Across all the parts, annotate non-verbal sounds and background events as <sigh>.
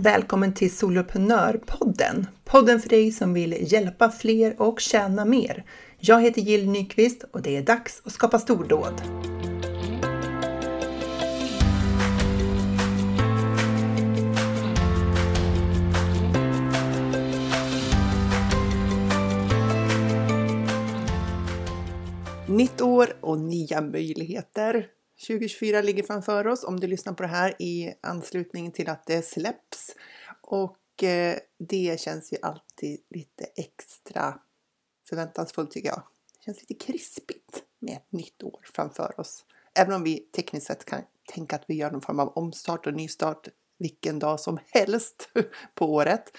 Välkommen till Soloprenörpodden! Podden för dig som vill hjälpa fler och tjäna mer. Jag heter Jill Nyqvist och det är dags att skapa stordåd. Nytt år och nya möjligheter. 2024 ligger framför oss om du lyssnar på det här i anslutning till att det släpps. Och eh, det känns ju alltid lite extra förväntansfullt tycker jag. Det känns lite krispigt med ett nytt år framför oss. Även om vi tekniskt sett kan tänka att vi gör någon form av omstart och nystart vilken dag som helst <laughs> på året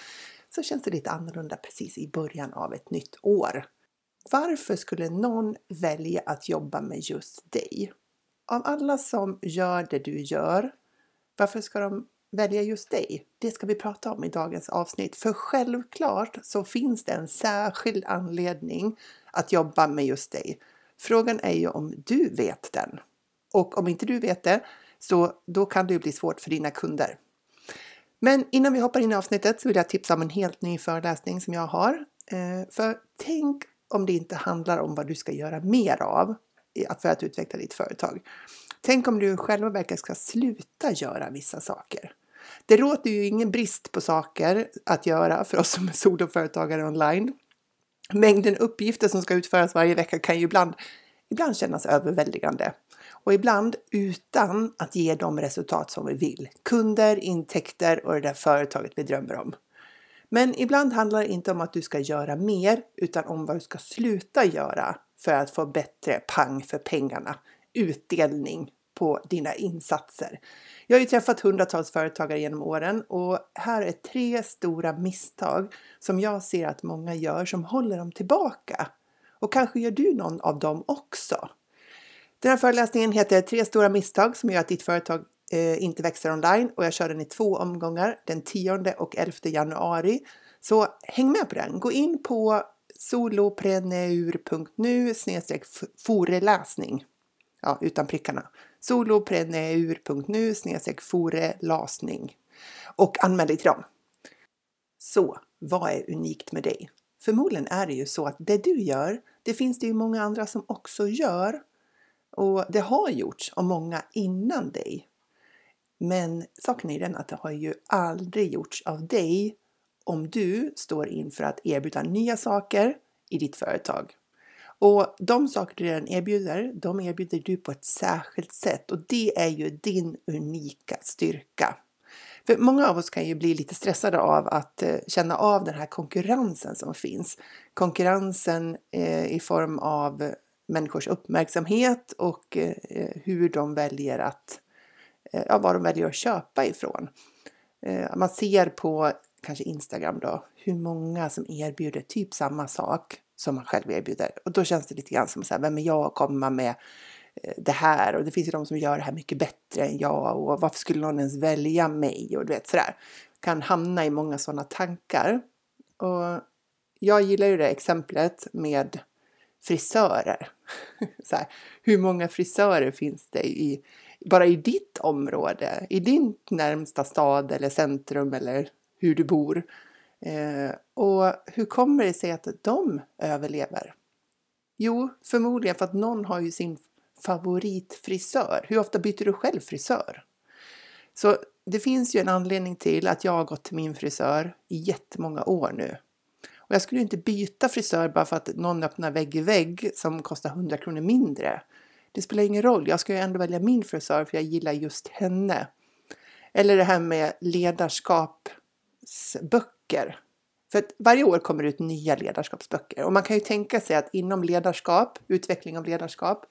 så känns det lite annorlunda precis i början av ett nytt år. Varför skulle någon välja att jobba med just dig? Av alla som gör det du gör, varför ska de välja just dig? Det ska vi prata om i dagens avsnitt. För självklart så finns det en särskild anledning att jobba med just dig. Frågan är ju om du vet den. Och om inte du vet det, så då kan det ju bli svårt för dina kunder. Men innan vi hoppar in i avsnittet så vill jag tipsa om en helt ny föreläsning som jag har. Eh, för tänk om det inte handlar om vad du ska göra mer av för att utveckla ditt företag. Tänk om du själva verkligen ska sluta göra vissa saker. Det råder ju ingen brist på saker att göra för oss som är soloföretagare online. Mängden uppgifter som ska utföras varje vecka kan ju ibland, ibland kännas överväldigande och ibland utan att ge de resultat som vi vill. Kunder, intäkter och det där företaget vi drömmer om. Men ibland handlar det inte om att du ska göra mer utan om vad du ska sluta göra för att få bättre pang för pengarna, utdelning på dina insatser. Jag har ju träffat hundratals företagare genom åren och här är tre stora misstag som jag ser att många gör som håller dem tillbaka. Och kanske gör du någon av dem också. Den här föreläsningen heter Tre stora misstag som gör att ditt företag eh, inte växer online och jag kör den i två omgångar den 10 och 11 januari. Så häng med på den. Gå in på solopreneur.nu foreläsning. Ja, utan prickarna. solopreneur.nu foreläsning. Och anmäl dig till dem. Så, vad är unikt med dig? Förmodligen är det ju så att det du gör, det finns det ju många andra som också gör. Och det har gjorts av många innan dig. Men saken är den att det har ju aldrig gjorts av dig om du står inför att erbjuda nya saker i ditt företag. Och de saker du redan erbjuder, de erbjuder du på ett särskilt sätt och det är ju din unika styrka. För många av oss kan ju bli lite stressade av att eh, känna av den här konkurrensen som finns. Konkurrensen eh, i form av människors uppmärksamhet och eh, hur de väljer att, ja, vad de väljer att köpa ifrån. Man ser på kanske Instagram då, hur många som erbjuder typ samma sak som man själv erbjuder. Och då känns det lite grann som så här, vem är jag att komma med eh, det här? Och det finns ju de som gör det här mycket bättre än jag och varför skulle någon ens välja mig? Och du vet sådär. Kan hamna i många sådana tankar. Och jag gillar ju det exemplet med frisörer. <laughs> Så här, hur många frisörer finns det i, bara i ditt område, i din närmsta stad eller centrum eller hur du bor. Eh, och hur kommer det sig att de överlever? Jo, förmodligen för att någon har ju sin favoritfrisör. Hur ofta byter du själv frisör? Så det finns ju en anledning till att jag har gått till min frisör i jättemånga år nu. Och jag skulle inte byta frisör bara för att någon öppnar vägg i vägg som kostar 100 kronor mindre. Det spelar ingen roll, jag ska ju ändå välja min frisör för jag gillar just henne. Eller det här med ledarskap ledarskapsböcker. För att varje år kommer det ut nya ledarskapsböcker och man kan ju tänka sig att inom ledarskap, utveckling av ledarskap,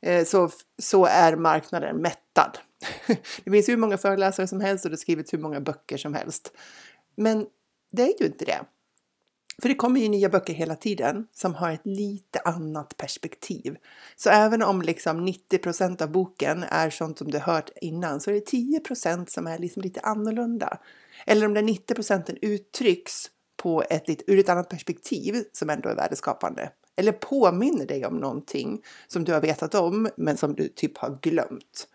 eh, så, så är marknaden mättad. <laughs> Det finns hur många föreläsare som helst och det skrivits hur många böcker som helst. Men det är ju inte det. För det kommer ju nya böcker hela tiden som har ett lite annat perspektiv. Så även om liksom 90% av boken är sånt som du hört innan så är det 10% som är liksom lite annorlunda. Eller om den 90 procenten uttrycks på ett ur ett annat perspektiv som ändå är värdeskapande. Eller påminner dig om någonting som du har vetat om men som du typ har glömt.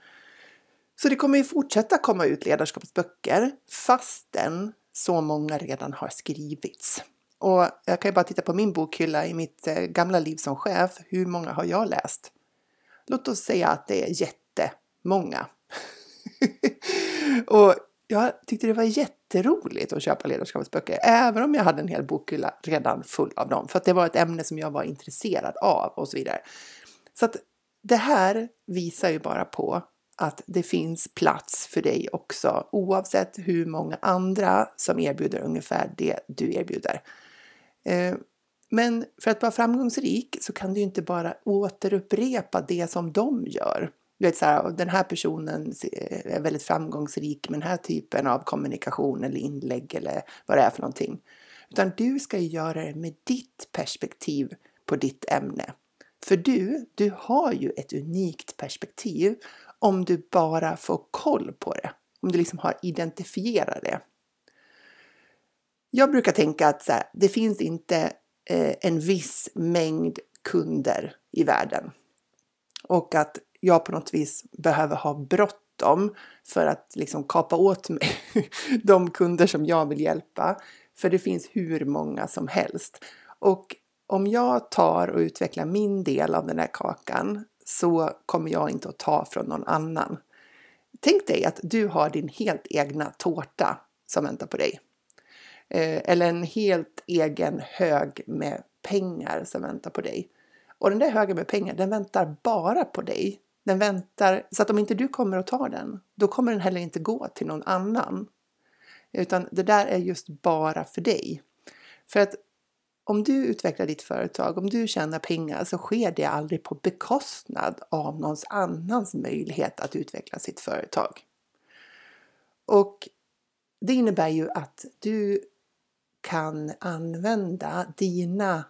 Så det kommer ju fortsätta komma ut ledarskapsböcker fastän så många redan har skrivits. Och jag kan ju bara titta på min bokhylla i mitt eh, gamla liv som chef. Hur många har jag läst? Låt oss säga att det är jättemånga. <laughs> och jag tyckte det var jätteroligt att köpa ledarskapsböcker, även om jag hade en hel bokhylla redan full av dem, för att det var ett ämne som jag var intresserad av och så vidare. Så att det här visar ju bara på att det finns plats för dig också, oavsett hur många andra som erbjuder ungefär det du erbjuder. Eh, men för att vara framgångsrik så kan du inte bara återupprepa det som de gör. Du vet så här, den här personen är väldigt framgångsrik med den här typen av kommunikation eller inlägg eller vad det är för någonting. Utan du ska göra det med ditt perspektiv på ditt ämne. För du, du har ju ett unikt perspektiv om du bara får koll på det. Om du liksom har identifierat det. Jag brukar tänka att så här, det finns inte eh, en viss mängd kunder i världen. Och att jag på något vis behöver ha bråttom för att liksom kapa åt mig <laughs> de kunder som jag vill hjälpa. För det finns hur många som helst. Och om jag tar och utvecklar min del av den här kakan så kommer jag inte att ta från någon annan. Tänk dig att du har din helt egna tårta som väntar på dig. Eh, eller en helt egen hög med pengar som väntar på dig. Och den där högen med pengar, den väntar bara på dig. Den väntar, så att om inte du kommer och tar den, då kommer den heller inte gå till någon annan. Utan det där är just bara för dig. För att om du utvecklar ditt företag, om du tjänar pengar så sker det aldrig på bekostnad av någons annans möjlighet att utveckla sitt företag. Och det innebär ju att du kan använda dina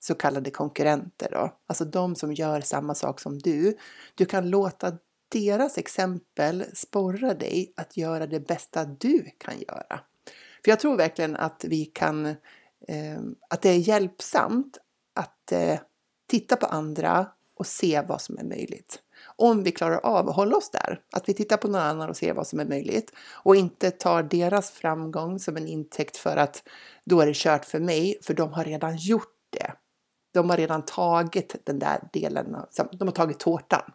så kallade konkurrenter, då, alltså de som gör samma sak som du. Du kan låta deras exempel sporra dig att göra det bästa du kan göra. För jag tror verkligen att vi kan, eh, att det är hjälpsamt att eh, titta på andra och se vad som är möjligt. Om vi klarar av att hålla oss där, att vi tittar på någon annan och ser vad som är möjligt och inte tar deras framgång som en intäkt för att då är det kört för mig, för de har redan gjort det. De har redan tagit den där delen, de har tagit tårtan.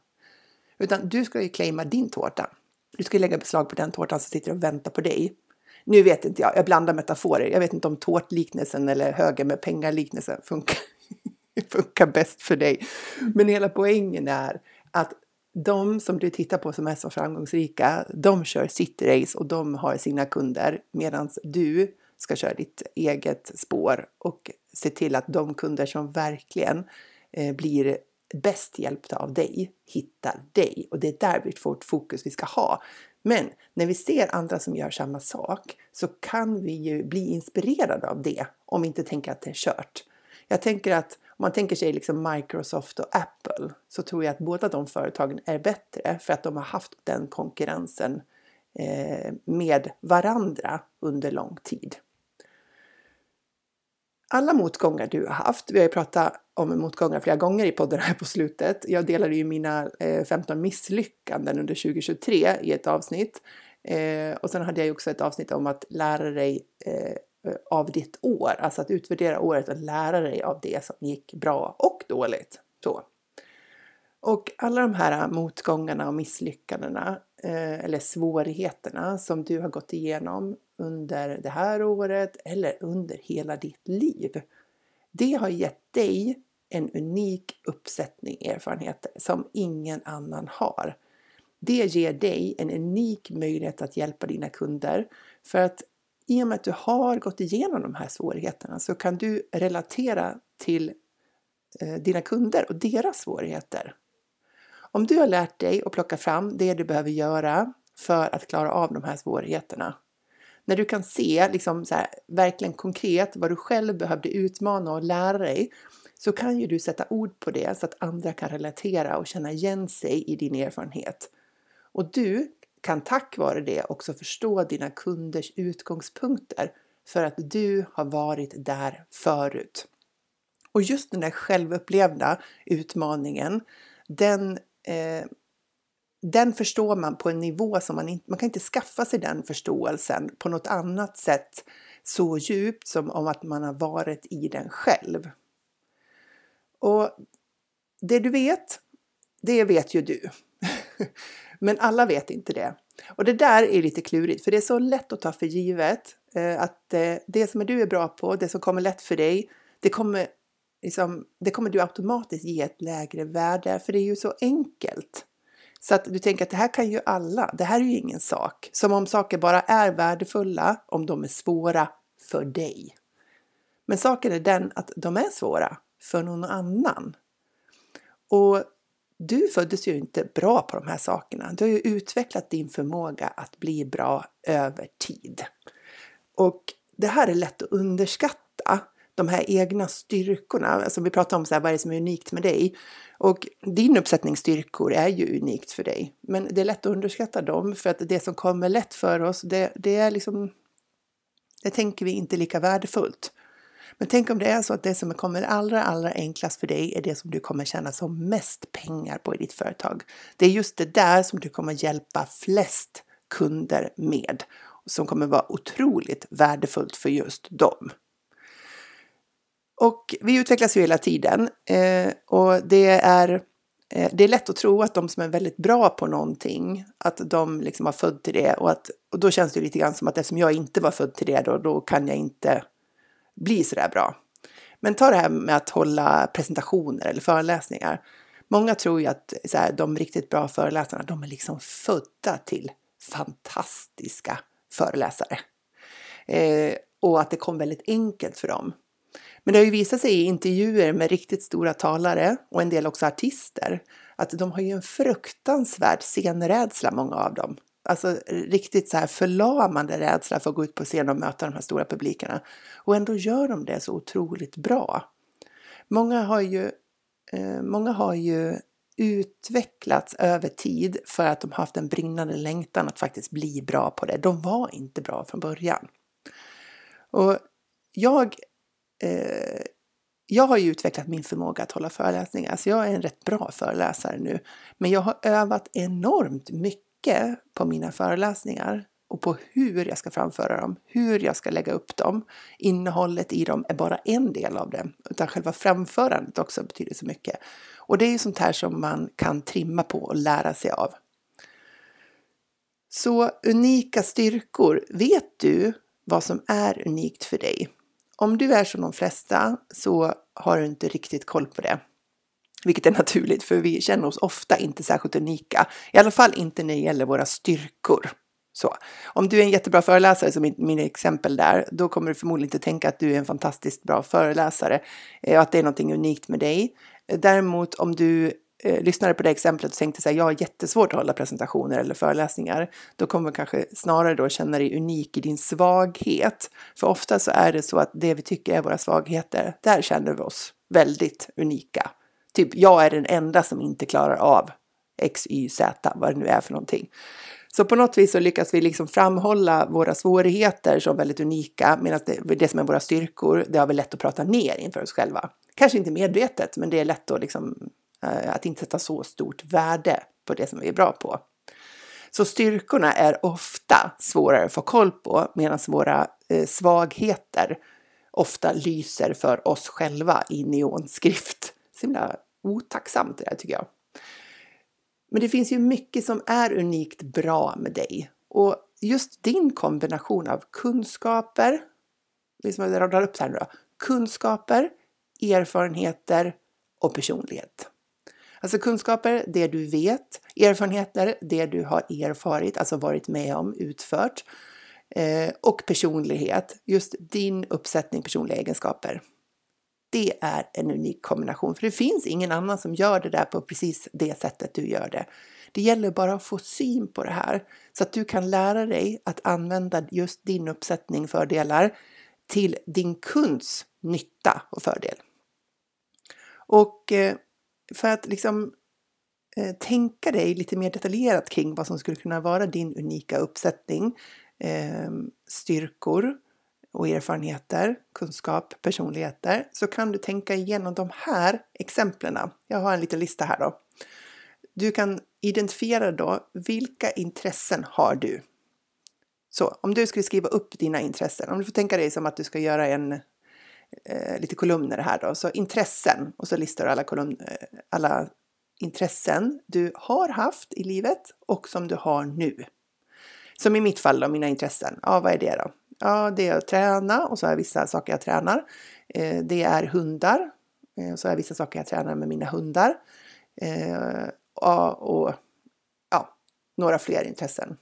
Utan du ska ju claima din tårta. Du ska lägga beslag på den tårtan som sitter och väntar på dig. Nu vet inte jag, jag blandar metaforer. Jag vet inte om tårtliknelsen eller höger med pengar-liknelsen funkar, <laughs> funkar bäst för dig. Men hela poängen är att de som du tittar på som är så framgångsrika, de kör cityrace och de har sina kunder medan du ska köra ditt eget spår och se till att de kunder som verkligen eh, blir bäst hjälpta av dig hittar dig och det är där vårt fokus vi ska ha. Men när vi ser andra som gör samma sak så kan vi ju bli inspirerade av det om vi inte tänker att det är kört. Jag tänker att om man tänker sig liksom Microsoft och Apple så tror jag att båda de företagen är bättre för att de har haft den konkurrensen eh, med varandra under lång tid alla motgångar du har haft. Vi har ju pratat om motgångar flera gånger i podden här på slutet. Jag delade ju mina eh, 15 misslyckanden under 2023 i ett avsnitt. Eh, och sen hade jag ju också ett avsnitt om att lära dig av ditt år, alltså att utvärdera året och lära dig av det som gick bra och dåligt. Så. Och alla de här motgångarna och misslyckandena eh, eller svårigheterna som du har gått igenom under det här året eller under hela ditt liv. Det har gett dig en unik uppsättning erfarenheter som ingen annan har. Det ger dig en unik möjlighet att hjälpa dina kunder för att i och med att du har gått igenom de här svårigheterna så kan du relatera till eh, dina kunder och deras svårigheter. Om du har lärt dig att plocka fram det du behöver göra för att klara av de här svårigheterna när du kan se liksom så här, verkligen konkret vad du själv behövde utmana och lära dig så kan ju du sätta ord på det så att andra kan relatera och känna igen sig i din erfarenhet. Och du kan tack vare det också förstå dina kunders utgångspunkter för att du har varit där förut. Och just den där självupplevda utmaningen, den, eh, den förstår man på en nivå som man inte, man kan inte skaffa sig den förståelsen på något annat sätt så djupt som om att man har varit i den själv. Och det du vet, det vet ju du. <laughs> Men alla vet inte det. Och det där är lite klurigt, för det är så lätt att ta för givet eh, att eh, det som du är bra på, det som kommer lätt för dig, det kommer, liksom, det kommer du automatiskt ge ett lägre värde, för det är ju så enkelt. Så att du tänker att det här kan ju alla, det här är ju ingen sak. Som om saker bara är värdefulla om de är svåra för dig. Men saken är den att de är svåra för någon annan. Och du föddes ju inte bra på de här sakerna. Du har ju utvecklat din förmåga att bli bra över tid. Och det här är lätt att underskatta. De här egna styrkorna, alltså vi pratar om så här, vad är det som är unikt med dig? Och din uppsättning styrkor är ju unikt för dig. Men det är lätt att underskatta dem för att det som kommer lätt för oss, det, det är liksom det tänker vi inte lika värdefullt. Men tänk om det är så att det som kommer allra, allra enklast för dig är det som du kommer tjäna som mest pengar på i ditt företag. Det är just det där som du kommer hjälpa flest kunder med som kommer vara otroligt värdefullt för just dem. Och vi utvecklas ju hela tiden eh, och det är, eh, det är lätt att tro att de som är väldigt bra på någonting, att de liksom har född till det och, att, och då känns det lite grann som att eftersom jag inte var född till det då, då kan jag inte bli så där bra. Men ta det här med att hålla presentationer eller föreläsningar. Många tror ju att så här, de riktigt bra föreläsarna, de är liksom födda till fantastiska föreläsare. Eh, och att det kom väldigt enkelt för dem. Men det har ju visat sig i intervjuer med riktigt stora talare och en del också artister att de har ju en fruktansvärd scenrädsla, många av dem. Alltså riktigt så här förlamande rädsla för att gå ut på scen och möta de här stora publikerna. Och ändå gör de det så otroligt bra. Många har ju, eh, många har ju utvecklats över tid för att de haft en brinnande längtan att faktiskt bli bra på det. De var inte bra från början. Och jag, eh, jag har ju utvecklat min förmåga att hålla föreläsningar, så jag är en rätt bra föreläsare nu. Men jag har övat enormt mycket på mina föreläsningar och på hur jag ska framföra dem, hur jag ska lägga upp dem. Innehållet i dem är bara en del av det, utan själva framförandet också betyder så mycket. Och det är ju sånt här som man kan trimma på och lära sig av. Så unika styrkor, vet du vad som är unikt för dig? Om du är som de flesta så har du inte riktigt koll på det. Vilket är naturligt för vi känner oss ofta inte särskilt unika. I alla fall inte när det gäller våra styrkor. Så. Om du är en jättebra föreläsare, som i min exempel där, då kommer du förmodligen inte tänka att du är en fantastiskt bra föreläsare eh, och att det är någonting unikt med dig. Däremot om du eh, lyssnade på det exemplet och tänkte att jag har jättesvårt att hålla presentationer eller föreläsningar, då kommer du kanske snarare då känna dig unik i din svaghet. För ofta så är det så att det vi tycker är våra svagheter, där känner vi oss väldigt unika. Typ, jag är den enda som inte klarar av X, Y, Z, vad det nu är för någonting. Så på något vis så lyckas vi liksom framhålla våra svårigheter som väldigt unika, medan det, det som är våra styrkor, det har vi lätt att prata ner inför oss själva. Kanske inte medvetet, men det är lätt att, liksom, eh, att inte sätta så stort värde på det som vi är bra på. Så styrkorna är ofta svårare att få koll på, medan våra eh, svagheter ofta lyser för oss själva i neonskrift. Så himla otacksamt det där tycker jag. Men det finns ju mycket som är unikt bra med dig. Och just din kombination av kunskaper, liksom jag radar upp här nu då, kunskaper, erfarenheter och personlighet. Alltså kunskaper, det du vet, erfarenheter, det du har erfarit, alltså varit med om, utfört. Eh, och personlighet, just din uppsättning personliga egenskaper. Det är en unik kombination, för det finns ingen annan som gör det där på precis det sättet du gör det. Det gäller bara att få syn på det här så att du kan lära dig att använda just din uppsättning fördelar till din kunds nytta och fördel. Och eh, för att liksom eh, tänka dig lite mer detaljerat kring vad som skulle kunna vara din unika uppsättning, eh, styrkor, och erfarenheter, kunskap, personligheter så kan du tänka igenom de här exemplen. Jag har en liten lista här då. du kan identifiera då vilka intressen har du? Så om du skulle skriva upp dina intressen, om du får tänka dig som att du ska göra en eh, lite kolumner här då, så intressen och så listar du alla, kolumn, eh, alla intressen du har haft i livet och som du har nu. Som i mitt fall då, mina intressen. Ja, vad är det då? Ja, det är att träna och så har jag vissa saker jag tränar. Eh, det är hundar. Eh, så har jag vissa saker jag tränar med mina hundar. Eh, och ja, några fler intressen.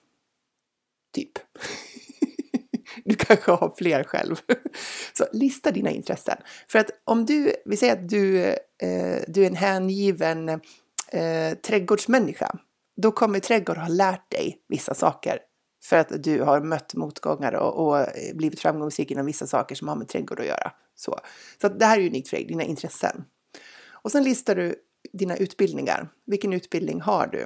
Typ. <laughs> Du kanske har fler själv. <laughs> Så lista dina intressen. För att om du, vi säger att du, eh, du är en hängiven eh, trädgårdsmänniska. Då kommer trädgård ha lärt dig vissa saker för att du har mött motgångar och, och eh, blivit framgångsrik inom vissa saker som har med trädgård att göra. Så, så det här är unikt för dig, dina intressen. Och sen listar du dina utbildningar. Vilken utbildning har du?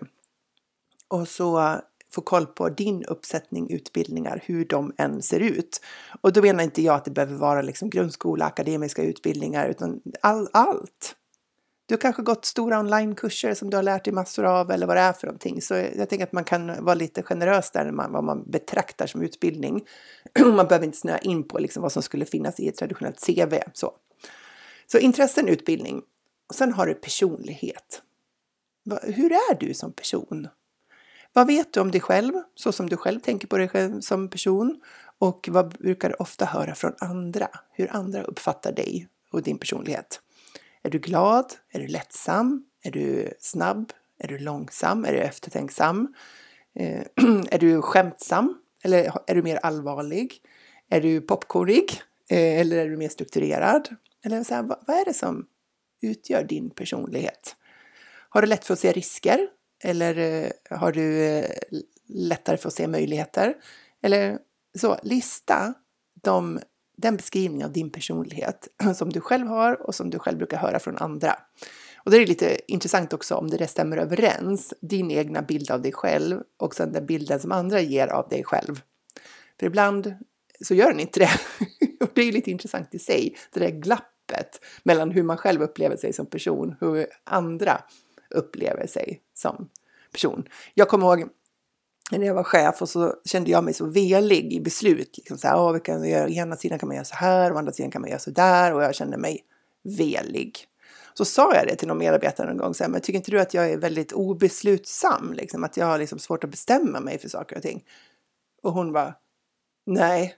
Och så få koll på din uppsättning utbildningar, hur de än ser ut. Och då menar inte jag att det behöver vara liksom grundskola, akademiska utbildningar, utan all, allt. Du har kanske gått stora onlinekurser som du har lärt dig massor av eller vad det är för någonting. Så jag tänker att man kan vara lite generös där med vad man betraktar som utbildning. <clears throat> man behöver inte snöa in på liksom vad som skulle finnas i ett traditionellt CV. Så, så intressen, utbildning. Och sen har du personlighet. Hur är du som person? Vad vet du om dig själv, så som du själv tänker på dig själv som person? Och vad brukar du ofta höra från andra? Hur andra uppfattar dig och din personlighet? Är du glad? Är du lättsam? Är du snabb? Är du långsam? Är du eftertänksam? Eh, <clears throat> är du skämtsam? Eller är du mer allvarlig? Är du popcornig? Eh, eller är du mer strukturerad? Eller så här, vad, vad är det som utgör din personlighet? Har du lätt för att se risker? Eller eh, har du eh, lättare för att se möjligheter? Eller så, lista de den beskrivning av din personlighet <clears throat> som du själv har och som du själv brukar höra från andra. Och det är lite intressant också om det stämmer överens, din egna bild av dig själv och sen den bilden som andra ger av dig själv. För ibland så gör den inte det. <laughs> och det är lite intressant i sig, det där glappet mellan hur man själv upplever sig som person, hur andra upplever sig som person. Jag kommer ihåg när jag var chef och så kände jag mig så velig i beslut. Liksom så här, oh, vi kan göra, ena sidan kan man göra så här, å andra sidan kan man göra så där och jag kände mig velig. Så sa jag det till någon medarbetare en gång, så här, men tycker inte du att jag är väldigt obeslutsam? Liksom, att jag har liksom svårt att bestämma mig för saker och ting. Och hon var nej.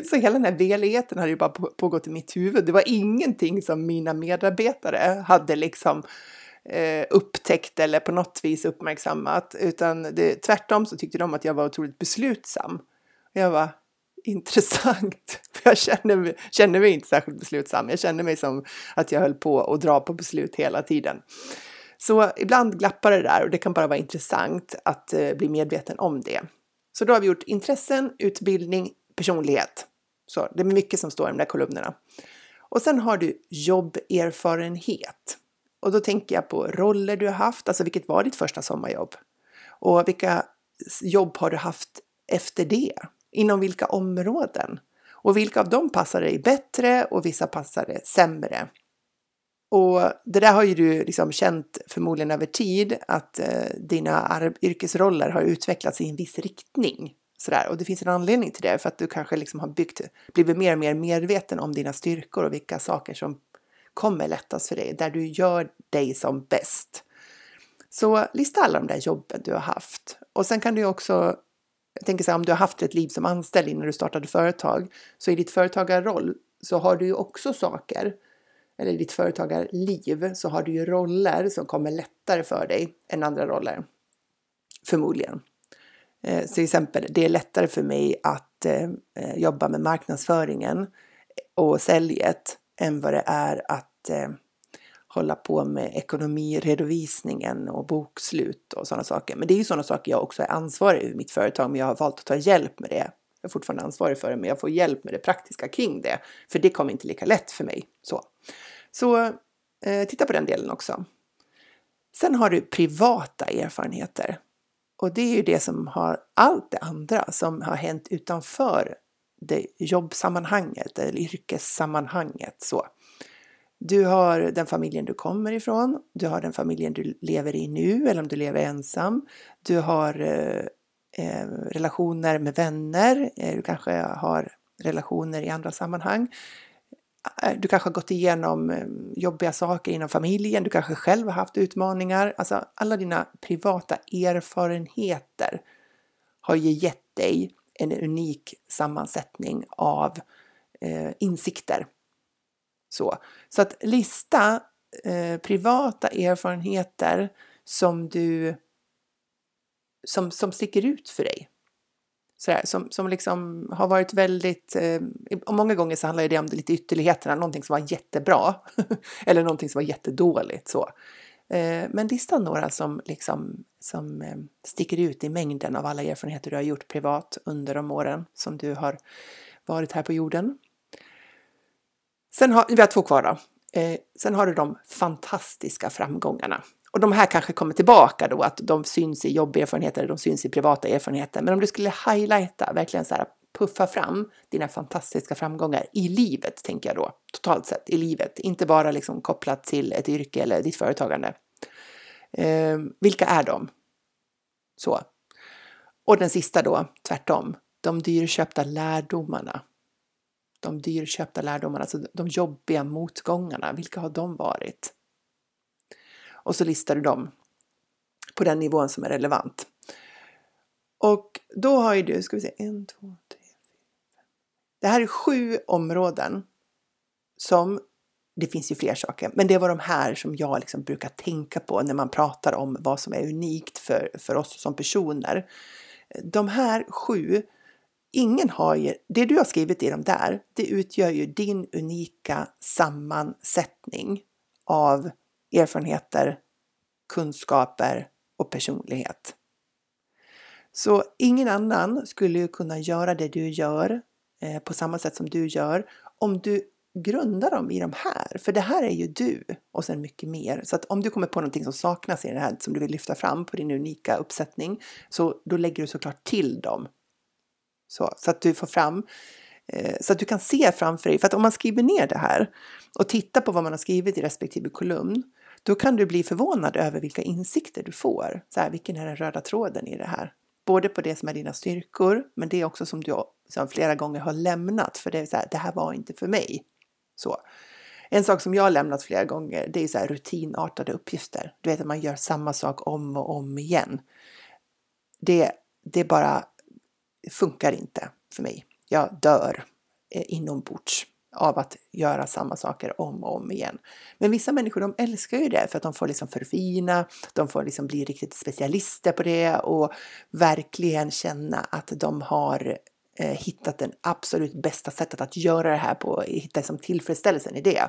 <laughs> så hela den här veligheten hade ju bara pågått i mitt huvud. Det var ingenting som mina medarbetare hade liksom eh, upptäckt eller på något vis uppmärksammat, utan det, tvärtom så tyckte de att jag var otroligt beslutsam. Jag var intressant, <laughs> för jag kände mig, kände mig inte särskilt beslutsam. Jag kände mig som att jag höll på att dra på beslut hela tiden. Så ibland glappar det där och det kan bara vara intressant att eh, bli medveten om det. Så då har vi gjort intressen, utbildning, personlighet. Så det är mycket som står i de där kolumnerna. Och sen har du jobberfarenhet. Och då tänker jag på roller du har haft, alltså vilket var ditt första sommarjobb? Och vilka jobb har du haft efter det? Inom vilka områden? Och vilka av dem passar dig bättre och vissa passar dig sämre? Och det där har ju du liksom känt förmodligen över tid att eh, dina yrkesroller har utvecklats i en viss riktning. Sådär. Och det finns en anledning till det för att du kanske liksom har byggt, blivit mer och mer medveten om dina styrkor och vilka saker som kommer lättast för dig, där du gör dig som bäst. Så lista alla de där jobben du har haft. Och sen kan du också, jag tänker så här, om du har haft ett liv som anställd innan du startade företag, så i ditt företagarroll så har du ju också saker, eller i ditt företagarliv så har du ju roller som kommer lättare för dig än andra roller. Förmodligen. Eh, till exempel, det är lättare för mig att eh, eh jobba med marknadsföringen och säljet än vad det är att eh, hålla på med ekonomiredovisningen och bokslut och sådana saker. Men det är ju sådana saker jag också är ansvarig i mitt företag, men jag har valt att ta hjälp med det. Jag är fortfarande ansvarig för det, men jag får hjälp med det praktiska kring det, för det kommer inte lika lätt för mig. Så, så eh, titta på den delen också. Sen har du privata erfarenheter. Och det är ju det som har allt det andra som har hänt utanför det jobbsammanhanget eller yrkessammanhanget. Så. Du har den familjen du kommer ifrån, du har den familjen du lever i nu eller om du lever ensam. Du har eh, eh relationer med vänner, eh, du kanske har relationer i andra sammanhang. Eh, du kanske har gått igenom jobbiga saker inom familjen, du kanske själv har haft utmaningar. Alltså alla dina privata erfarenheter har ju gett dig en unik sammansättning av eh, insikter. Så. så att lista eh, privata erfarenheter som du som, som sticker ut för dig. Sådär, som, som liksom har varit väldigt, eh, och många gånger så handlar det om lite ytterligheterna, någonting som var jättebra <laughs> eller någonting som var jättedåligt. Så. Eh, men lista några som, liksom, som eh, sticker ut i mängden av alla erfarenheter du har gjort privat under de åren som du har varit här på jorden. Sen har vi har två kvar då. Eh, sen har du de fantastiska framgångarna. Och de här kanske kommer tillbaka då, att de syns i jobberfarenheter, de syns i privata erfarenheter. Men om du skulle highlighta, verkligen så här puffa fram dina fantastiska framgångar i livet, tänker jag då, totalt sett i livet, inte bara liksom kopplat till ett yrke eller ditt företagande. Eh, vilka är de? Så. Och den sista då, tvärtom, de dyrköpta lärdomarna. De dyrköpta lärdomarna, alltså de jobbiga motgångarna, vilka har de varit? Och så listar du dem på den nivån som är relevant. Och då har ju du, ska vi se, en, två, tre. Det här är sju områden som, det finns ju fler saker, men det var de här som jag liksom brukar tänka på när man pratar om vad som är unikt för, för oss som personer. De här sju, ingen har ju, det du har skrivit i de där, det utgör ju din unika sammansättning av erfarenheter, kunskaper och personlighet. Så ingen annan skulle ju kunna göra det du gör eh, på samma sätt som du gör om du grundar dem i de här. För det här är ju du och sen mycket mer. Så att om du kommer på någonting som saknas i det här som du vill lyfta fram på din unika uppsättning så då lägger du såklart till dem. Så, så att du får fram eh, så att du kan se framför dig. För att om man skriver ner det här och tittar på vad man har skrivit i respektive kolumn då kan du bli förvånad över vilka insikter du får. Så här, vilken är den röda tråden i det här? Både på det som är dina styrkor, men det är också som du som flera gånger har lämnat, för det är så här, det här var inte för mig. Så. En sak som jag har lämnat flera gånger, det är så här rutinartade uppgifter. Du vet att man gör samma sak om och om igen. Det, det bara funkar inte för mig. Jag dör eh, inombords av att göra samma saker om och om igen. Men vissa människor de älskar ju det för att de får liksom förfina, de får liksom bli riktigt specialister på det och verkligen känna att de har eh, hittat det absolut bästa sättet att göra det här på, hitta liksom tillfredsställelsen i det.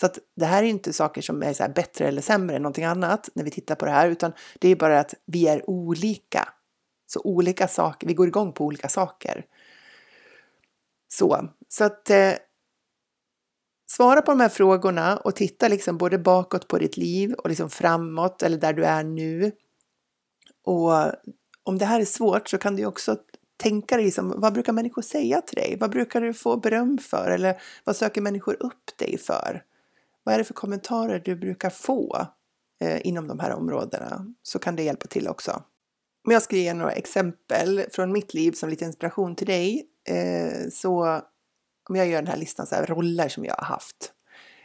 Så att det här är inte saker som är så bättre eller sämre än någonting annat när vi tittar på det här, utan det är bara att vi är olika. Så olika saker, vi går igång på olika saker. Så, så att eh, svara på de här frågorna och titta liksom både bakåt på ditt liv och liksom framåt eller där du är nu. Och om det här är svårt så kan du också tänka dig liksom, vad brukar människor säga till dig? Vad brukar du få beröm för? Eller vad söker människor upp dig för? Vad är det för kommentarer du brukar få eh, inom de här områdena? Så kan det hjälpa till också. Om jag ska ge några exempel från mitt liv som lite inspiration till dig eh, så om jag gör den här listan så här roller som jag har haft.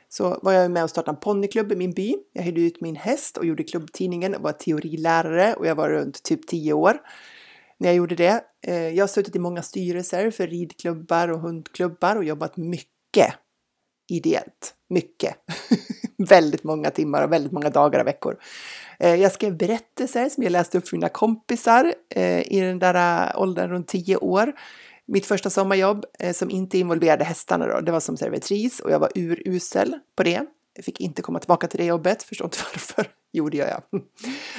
Så var jag med och startade en ponnyklubb i min by. Jag hyrde ut min häst och gjorde klubbtidningen och var teorilärare och jag var runt typ 10 år när jag gjorde det. Eh, jag har suttit i många styrelser för ridklubbar och hundklubbar och jobbat mycket ideellt. Mycket. <laughs> väldigt många timmar och väldigt många dagar och veckor. Eh, jag skrev berättelser som jag läste upp för mina kompisar eh, i den där åldern runt tio år. Mitt första sommarjobb som inte involverade hästarna då, det var som servitris och jag var urusel på det. Jag fick inte komma tillbaka till det jobbet, förstår inte <laughs> varför. Jo, det gör jag. <laughs>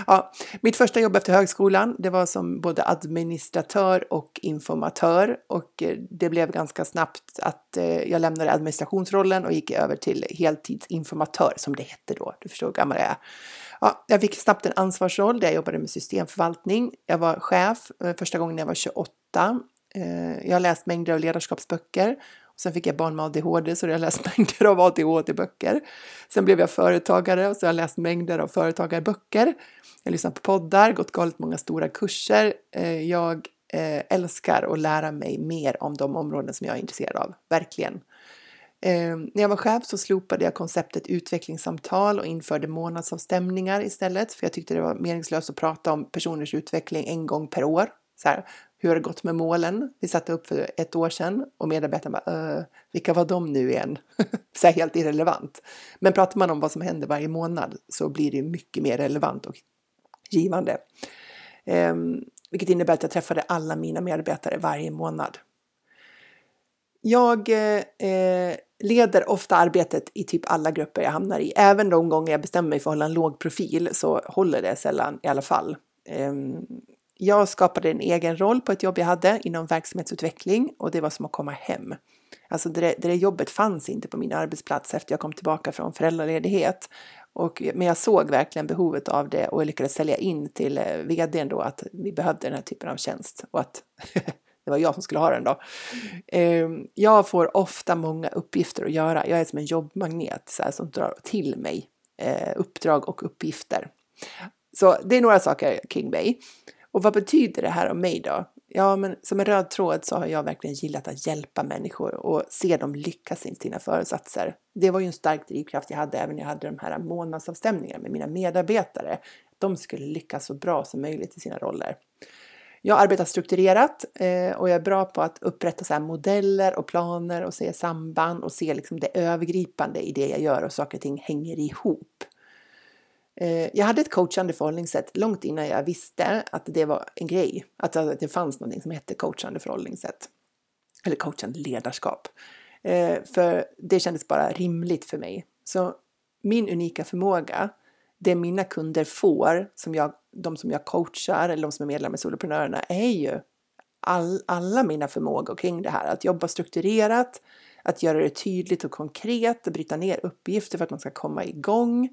Ja, mitt första jobb efter högskolan, det var som både administratör och informatör och eh, det blev ganska snabbt att eh, jag lämnade administrationsrollen och gick över till heltidsinformatör som det hette då. Du förstår hur gammal jag är. Ja, jag fick snabbt en ansvarsroll där jag jobbade med systemförvaltning. Jag var chef eh, första gången jag var 28 jag har läst mängder av ledarskapsböcker Sen fick jag barn med ADHD så jag har läst <laughs> mängder av ADHD-böcker. Sen blev jag företagare och så har jag läst mängder av företagarböcker. Jag lyssnar på poddar, gått galet många stora kurser. Eh, jag eh, älskar att lära mig mer om de områden som jag är intresserad av, verkligen. Eh, när jag var chef så slopade jag konceptet utvecklingssamtal och införde månadsavstämningar istället för jag tyckte det var meningslöst att prata om personers utveckling en gång per år. Så här, hur har det gått med målen? Vi satte upp för ett år sedan och medarbetarna bara, vilka var de nu igen? <laughs> så här, helt irrelevant. Men pratar man om vad som händer varje månad så blir det mycket mer relevant och givande. Eh, vilket innebär att jag träffade alla mina medarbetare varje månad. Jag eh, leder ofta arbetet i typ alla grupper jag hamnar i. Även de gånger jag bestämmer mig för att hålla en låg profil så håller det sällan i alla fall. Eh, jag skapade en egen roll på ett jobb jag hade inom verksamhetsutveckling och det var som att komma hem. Alltså det, det jobbet fanns inte på min arbetsplats efter jag kom tillbaka från föräldraledighet. Och, men jag såg verkligen behovet av det och jag lyckades sälja in till eh, vdn då att vi behövde den här typen av tjänst och att <laughs> det var jag som skulle ha den då. Ehm, jag får ofta många uppgifter att göra. Jag är som en jobbmagnet så här, som drar till mig eh, uppdrag och uppgifter. Så det är några saker kring mig. Och vad betyder det här om mig då? Ja, men som en röd tråd så har jag verkligen gillat att hjälpa människor och se dem lyckas i sina föresatser. Det var ju en stark drivkraft jag hade även när jag hade de här månadsavstämningarna med mina medarbetare. De skulle lyckas så bra som möjligt i sina roller. Jag arbetar strukturerat eh, och jag är bra på att upprätta så modeller och planer och se samband och se liksom det övergripande i det jag gör och saker och ting hänger ihop. Eh, jag hade ett coachande förhållningssätt långt innan jag visste att det var en grej, att det fanns något som hette coachande förhållningssätt. Eller coachande ledarskap. Eh, för det kändes bara rimligt för mig. Så min unika förmåga, det mina kunder får, som jag, de som jag coachar eller de som är medlemmar i Soloprenörerna, är ju all, alla mina förmågor kring det här. Att jobba strukturerat, att göra det tydligt och konkret, att bryta ner uppgifter för att man ska komma igång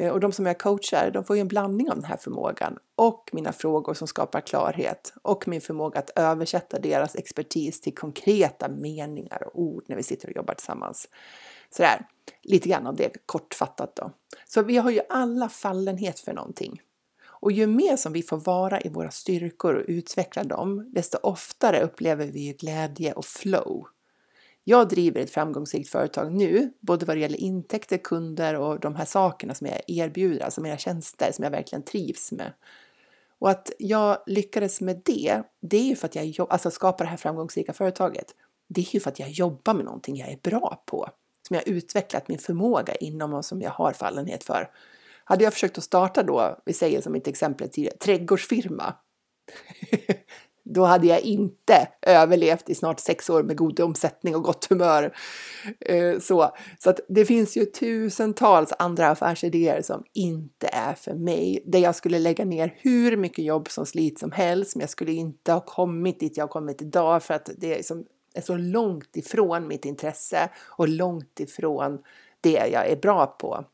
Eh, och de som jag coachar, de får ju en blandning av den här förmågan och mina frågor som skapar klarhet och min förmåga att översätta deras expertis till konkreta meningar och ord när vi sitter och jobbar tillsammans. Sådär, lite grann av det kortfattat då. Så vi har ju alla fallenhet för någonting. Och ju mer som vi får vara i våra styrkor och utveckla dem, desto oftare upplever vi glädje och flow. Jag driver ett framgångsrikt företag nu, både vad det gäller intäkter, kunder och de här sakerna som jag erbjuder, alltså mina tjänster som jag verkligen trivs med. Och att jag lyckades med det, det är ju för att jag alltså skapar det här framgångsrika företaget. Det är ju för att jag jobbar med någonting jag är bra på, som jag utvecklat min förmåga inom och som jag har fallenhet för. Hade jag försökt att starta då, vi säger som ett exempel tidigare, trädgårdsfirma då hade jag inte överlevt i snart sex år med god omsättning och gott humör. Eh, så, så att det finns ju tusentals andra affärsidéer som inte är för mig, där jag skulle lägga ner hur mycket jobb som slit som helst, men jag skulle inte ha kommit dit jag har kommit idag för att det är, som, är så långt ifrån mitt intresse och långt ifrån det jag är bra på.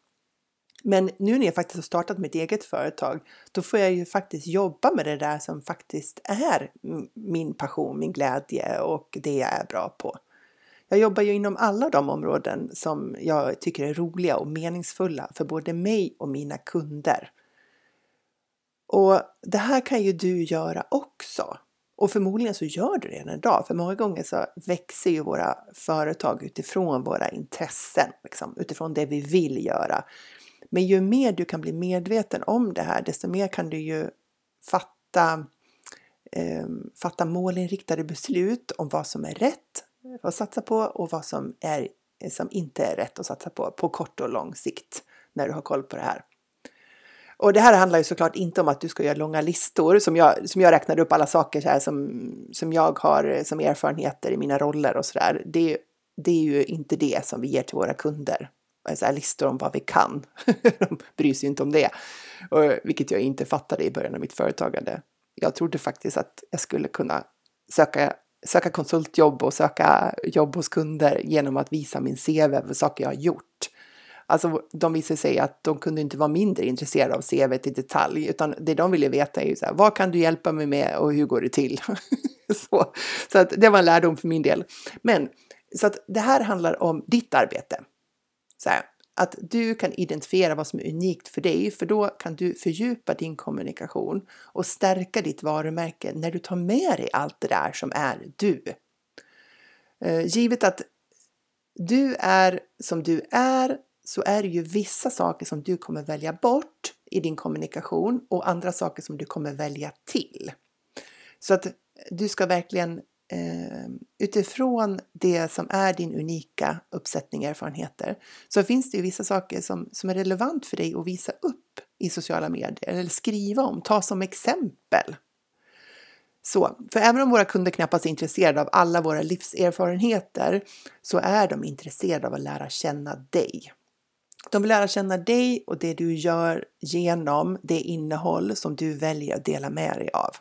Men nu när jag faktiskt har startat mitt eget företag, då får jag ju faktiskt jobba med det där som faktiskt är min passion, min glädje och det jag är bra på. Jag jobbar ju inom alla de områden som jag tycker är roliga och meningsfulla för både mig och mina kunder. Och det här kan ju du göra också. Och förmodligen så gör du det redan idag, för många gånger så växer ju våra företag utifrån våra intressen, liksom, utifrån det vi vill göra. Men ju mer du kan bli medveten om det här, desto mer kan du ju fatta, eh, fatta målinriktade beslut om vad som är rätt att satsa på och vad som, är, som inte är rätt att satsa på, på kort och lång sikt, när du har koll på det här. Och det här handlar ju såklart inte om att du ska göra långa listor som jag, som jag räknade upp alla saker så här som, som jag har som erfarenheter i mina roller och sådär. Det, det är ju inte det som vi ger till våra kunder Eh, så listor om vad vi kan. <laughs> De bryr sig inte om det, och, vilket jag inte fattade i början av mitt företagande. Jag trodde faktiskt att jag skulle kunna söka, söka konsultjobb och söka jobb hos kunder genom att visa min CV för saker jag har gjort. Alltså, de visade sig att de kunde inte vara mindre intresserade av CV i detalj, utan det de ville veta är ju så här, vad kan du hjälpa mig med och hur går det till? <laughs> så så att det var en lärdom för min del. Men Så att det här handlar om ditt arbete. Så här, att du kan identifiera vad som är unikt för dig, för då kan du fördjupa din kommunikation och stärka ditt varumärke när du tar med dig allt det där som är du. Eh, givet att du är som du är så är det ju vissa saker som du kommer välja bort i din kommunikation och andra saker som du kommer välja till. Så att du ska verkligen eh, utifrån det som är din unika uppsättning erfarenheter så finns det ju vissa saker som, som är relevant för dig att visa upp i sociala medier eller skriva om, ta som exempel. Så, för även om våra kunder knappast är intresserade av alla våra livserfarenheter så är de intresserade av att lära känna dig. De vill lära känna dig och det du gör genom det innehåll som du väljer att dela med dig av.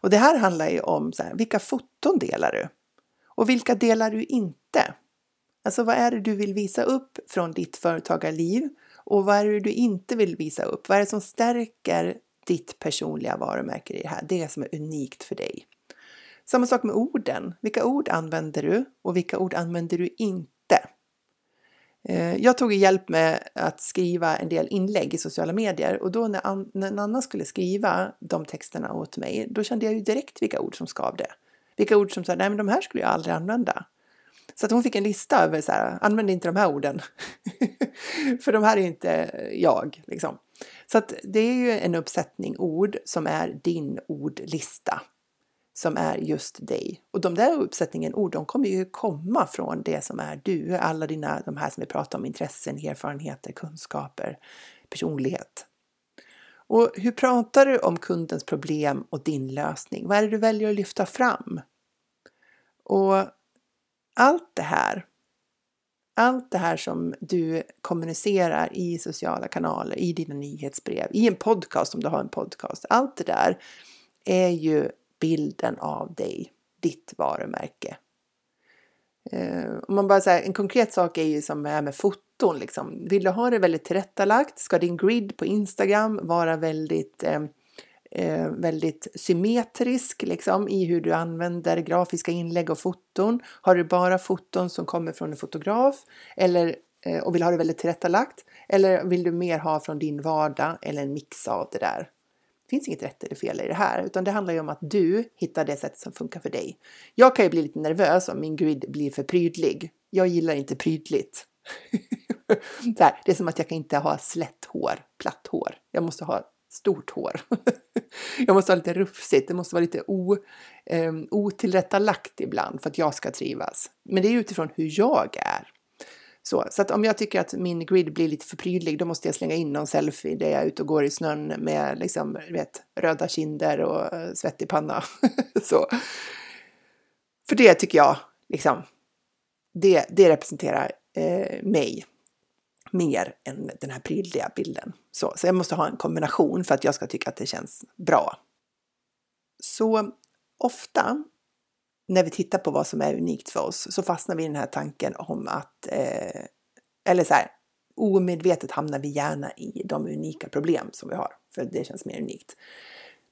Och det här handlar ju om så här, vilka foton delar du? Och vilka delar du inte? Alltså vad är det du vill visa upp från ditt företagarliv? Och vad är det du inte vill visa upp? Vad är det som stärker ditt personliga varumärke i det här? Det som är unikt för dig. Samma sak med orden. Vilka ord använder du och vilka ord använder du inte? Eh, jag tog hjälp med att skriva en del inlägg i sociala medier och då när, när Anna skulle skriva de texterna åt mig, då kände jag ju direkt vilka ord som skavde. Vilka ord som sa, nej men de här skulle jag aldrig använda. Så att hon fick en lista över så här, använd inte de här orden. <laughs> För de här är inte jag, liksom. Så att det är ju en uppsättning ord som är din ordlista som är just dig. Och de där uppsättningen ord, de kommer ju komma från det som är du, alla dina, de här som vi pratar om, intressen, erfarenheter, kunskaper, personlighet. Och hur pratar du om kundens problem och din lösning? Vad är det du väljer att lyfta fram? Och allt det här, allt det här som du kommunicerar i sociala kanaler, i dina nyhetsbrev, i en podcast om du har en podcast, allt det där är ju bilden av dig, ditt varumärke. Eh, om man bara säger en konkret sak är ju som är med foton. Liksom. Vill du ha det väldigt tillrättalagt? Ska din grid på Instagram vara väldigt, eh, eh, väldigt symmetrisk liksom, i hur du använder grafiska inlägg och foton? Har du bara foton som kommer från en fotograf eller, eh, och vill ha det väldigt tillrättalagt? Eller vill du mer ha från din vardag eller en mix av det där? Det finns inget rätt eller fel i det här, utan det handlar ju om att du hittar det sätt som funkar för dig. Jag kan ju bli lite nervös om min grid blir för prydlig. Jag gillar inte prydligt. <laughs> det, här, det är som att jag kan inte ha slätt hår, platt hår. Jag måste ha stort hår. <laughs> jag måste ha lite rufsigt, det måste vara lite o, um, otillrättalagt ibland för att jag ska trivas. Men det är utifrån hur jag är. Så, så att om jag tycker att min grid blir lite för prydlig då måste jag slänga in någon selfie där jag är ute och går i snön med liksom, vet, röda kinder och eh, svettig panna. <laughs> så. För det tycker jag, liksom, det, det representerar eh, mig mer än den här prydliga bilden. Så, så jag måste ha en kombination för att jag ska tycka att det känns bra. Så ofta när vi tittar på vad som är unikt för oss så fastnar vi i den här tanken om att, eh, eller så här, omedvetet hamnar vi gärna i de unika problem som vi har, för det känns mer unikt.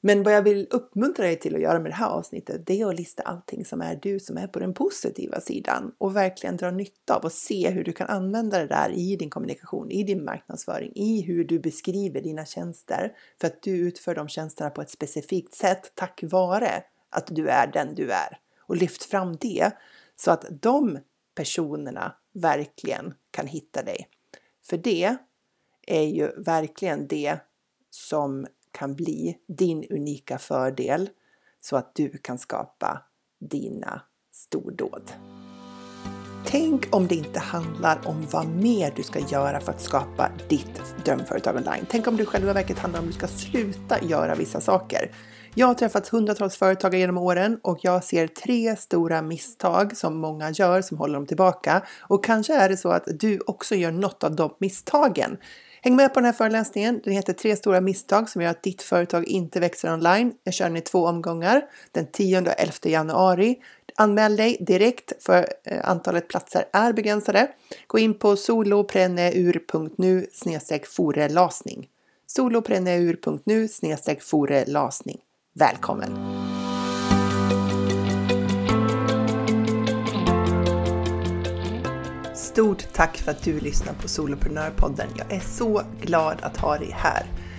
Men vad jag vill uppmuntra dig till att göra med det här avsnittet, det är att lista allting som är du som är på den positiva sidan och verkligen dra nytta av och se hur du kan använda det där i din kommunikation, i din marknadsföring, i hur du beskriver dina tjänster för att du utför de tjänsterna på ett specifikt sätt tack vare att du är den du är och lyft fram det så att de personerna verkligen kan hitta dig. För det är ju verkligen det som kan bli din unika fördel så att du kan skapa dina stordåd. Tänk om det inte handlar om vad mer du ska göra för att skapa ditt drömföretag online. Tänk om det i själva verket handlar om att du ska sluta göra vissa saker. Jag har träffat hundratals företagare genom åren och jag ser tre stora misstag som många gör som håller dem tillbaka. Och kanske är det så att du också gör något av de misstagen. Häng med på den här föreläsningen. Den heter Tre stora misstag som gör att ditt företag inte växer online. Jag kör den i två omgångar den 10 och 11 januari. Anmäl dig direkt för eh, antalet platser är begränsade. Gå in på solopreneur.nu forelasning. solopreneur.nu forelasning. Välkommen! Stort tack för att du lyssnar på Soloprenörpodden. Jag är så glad att ha dig här.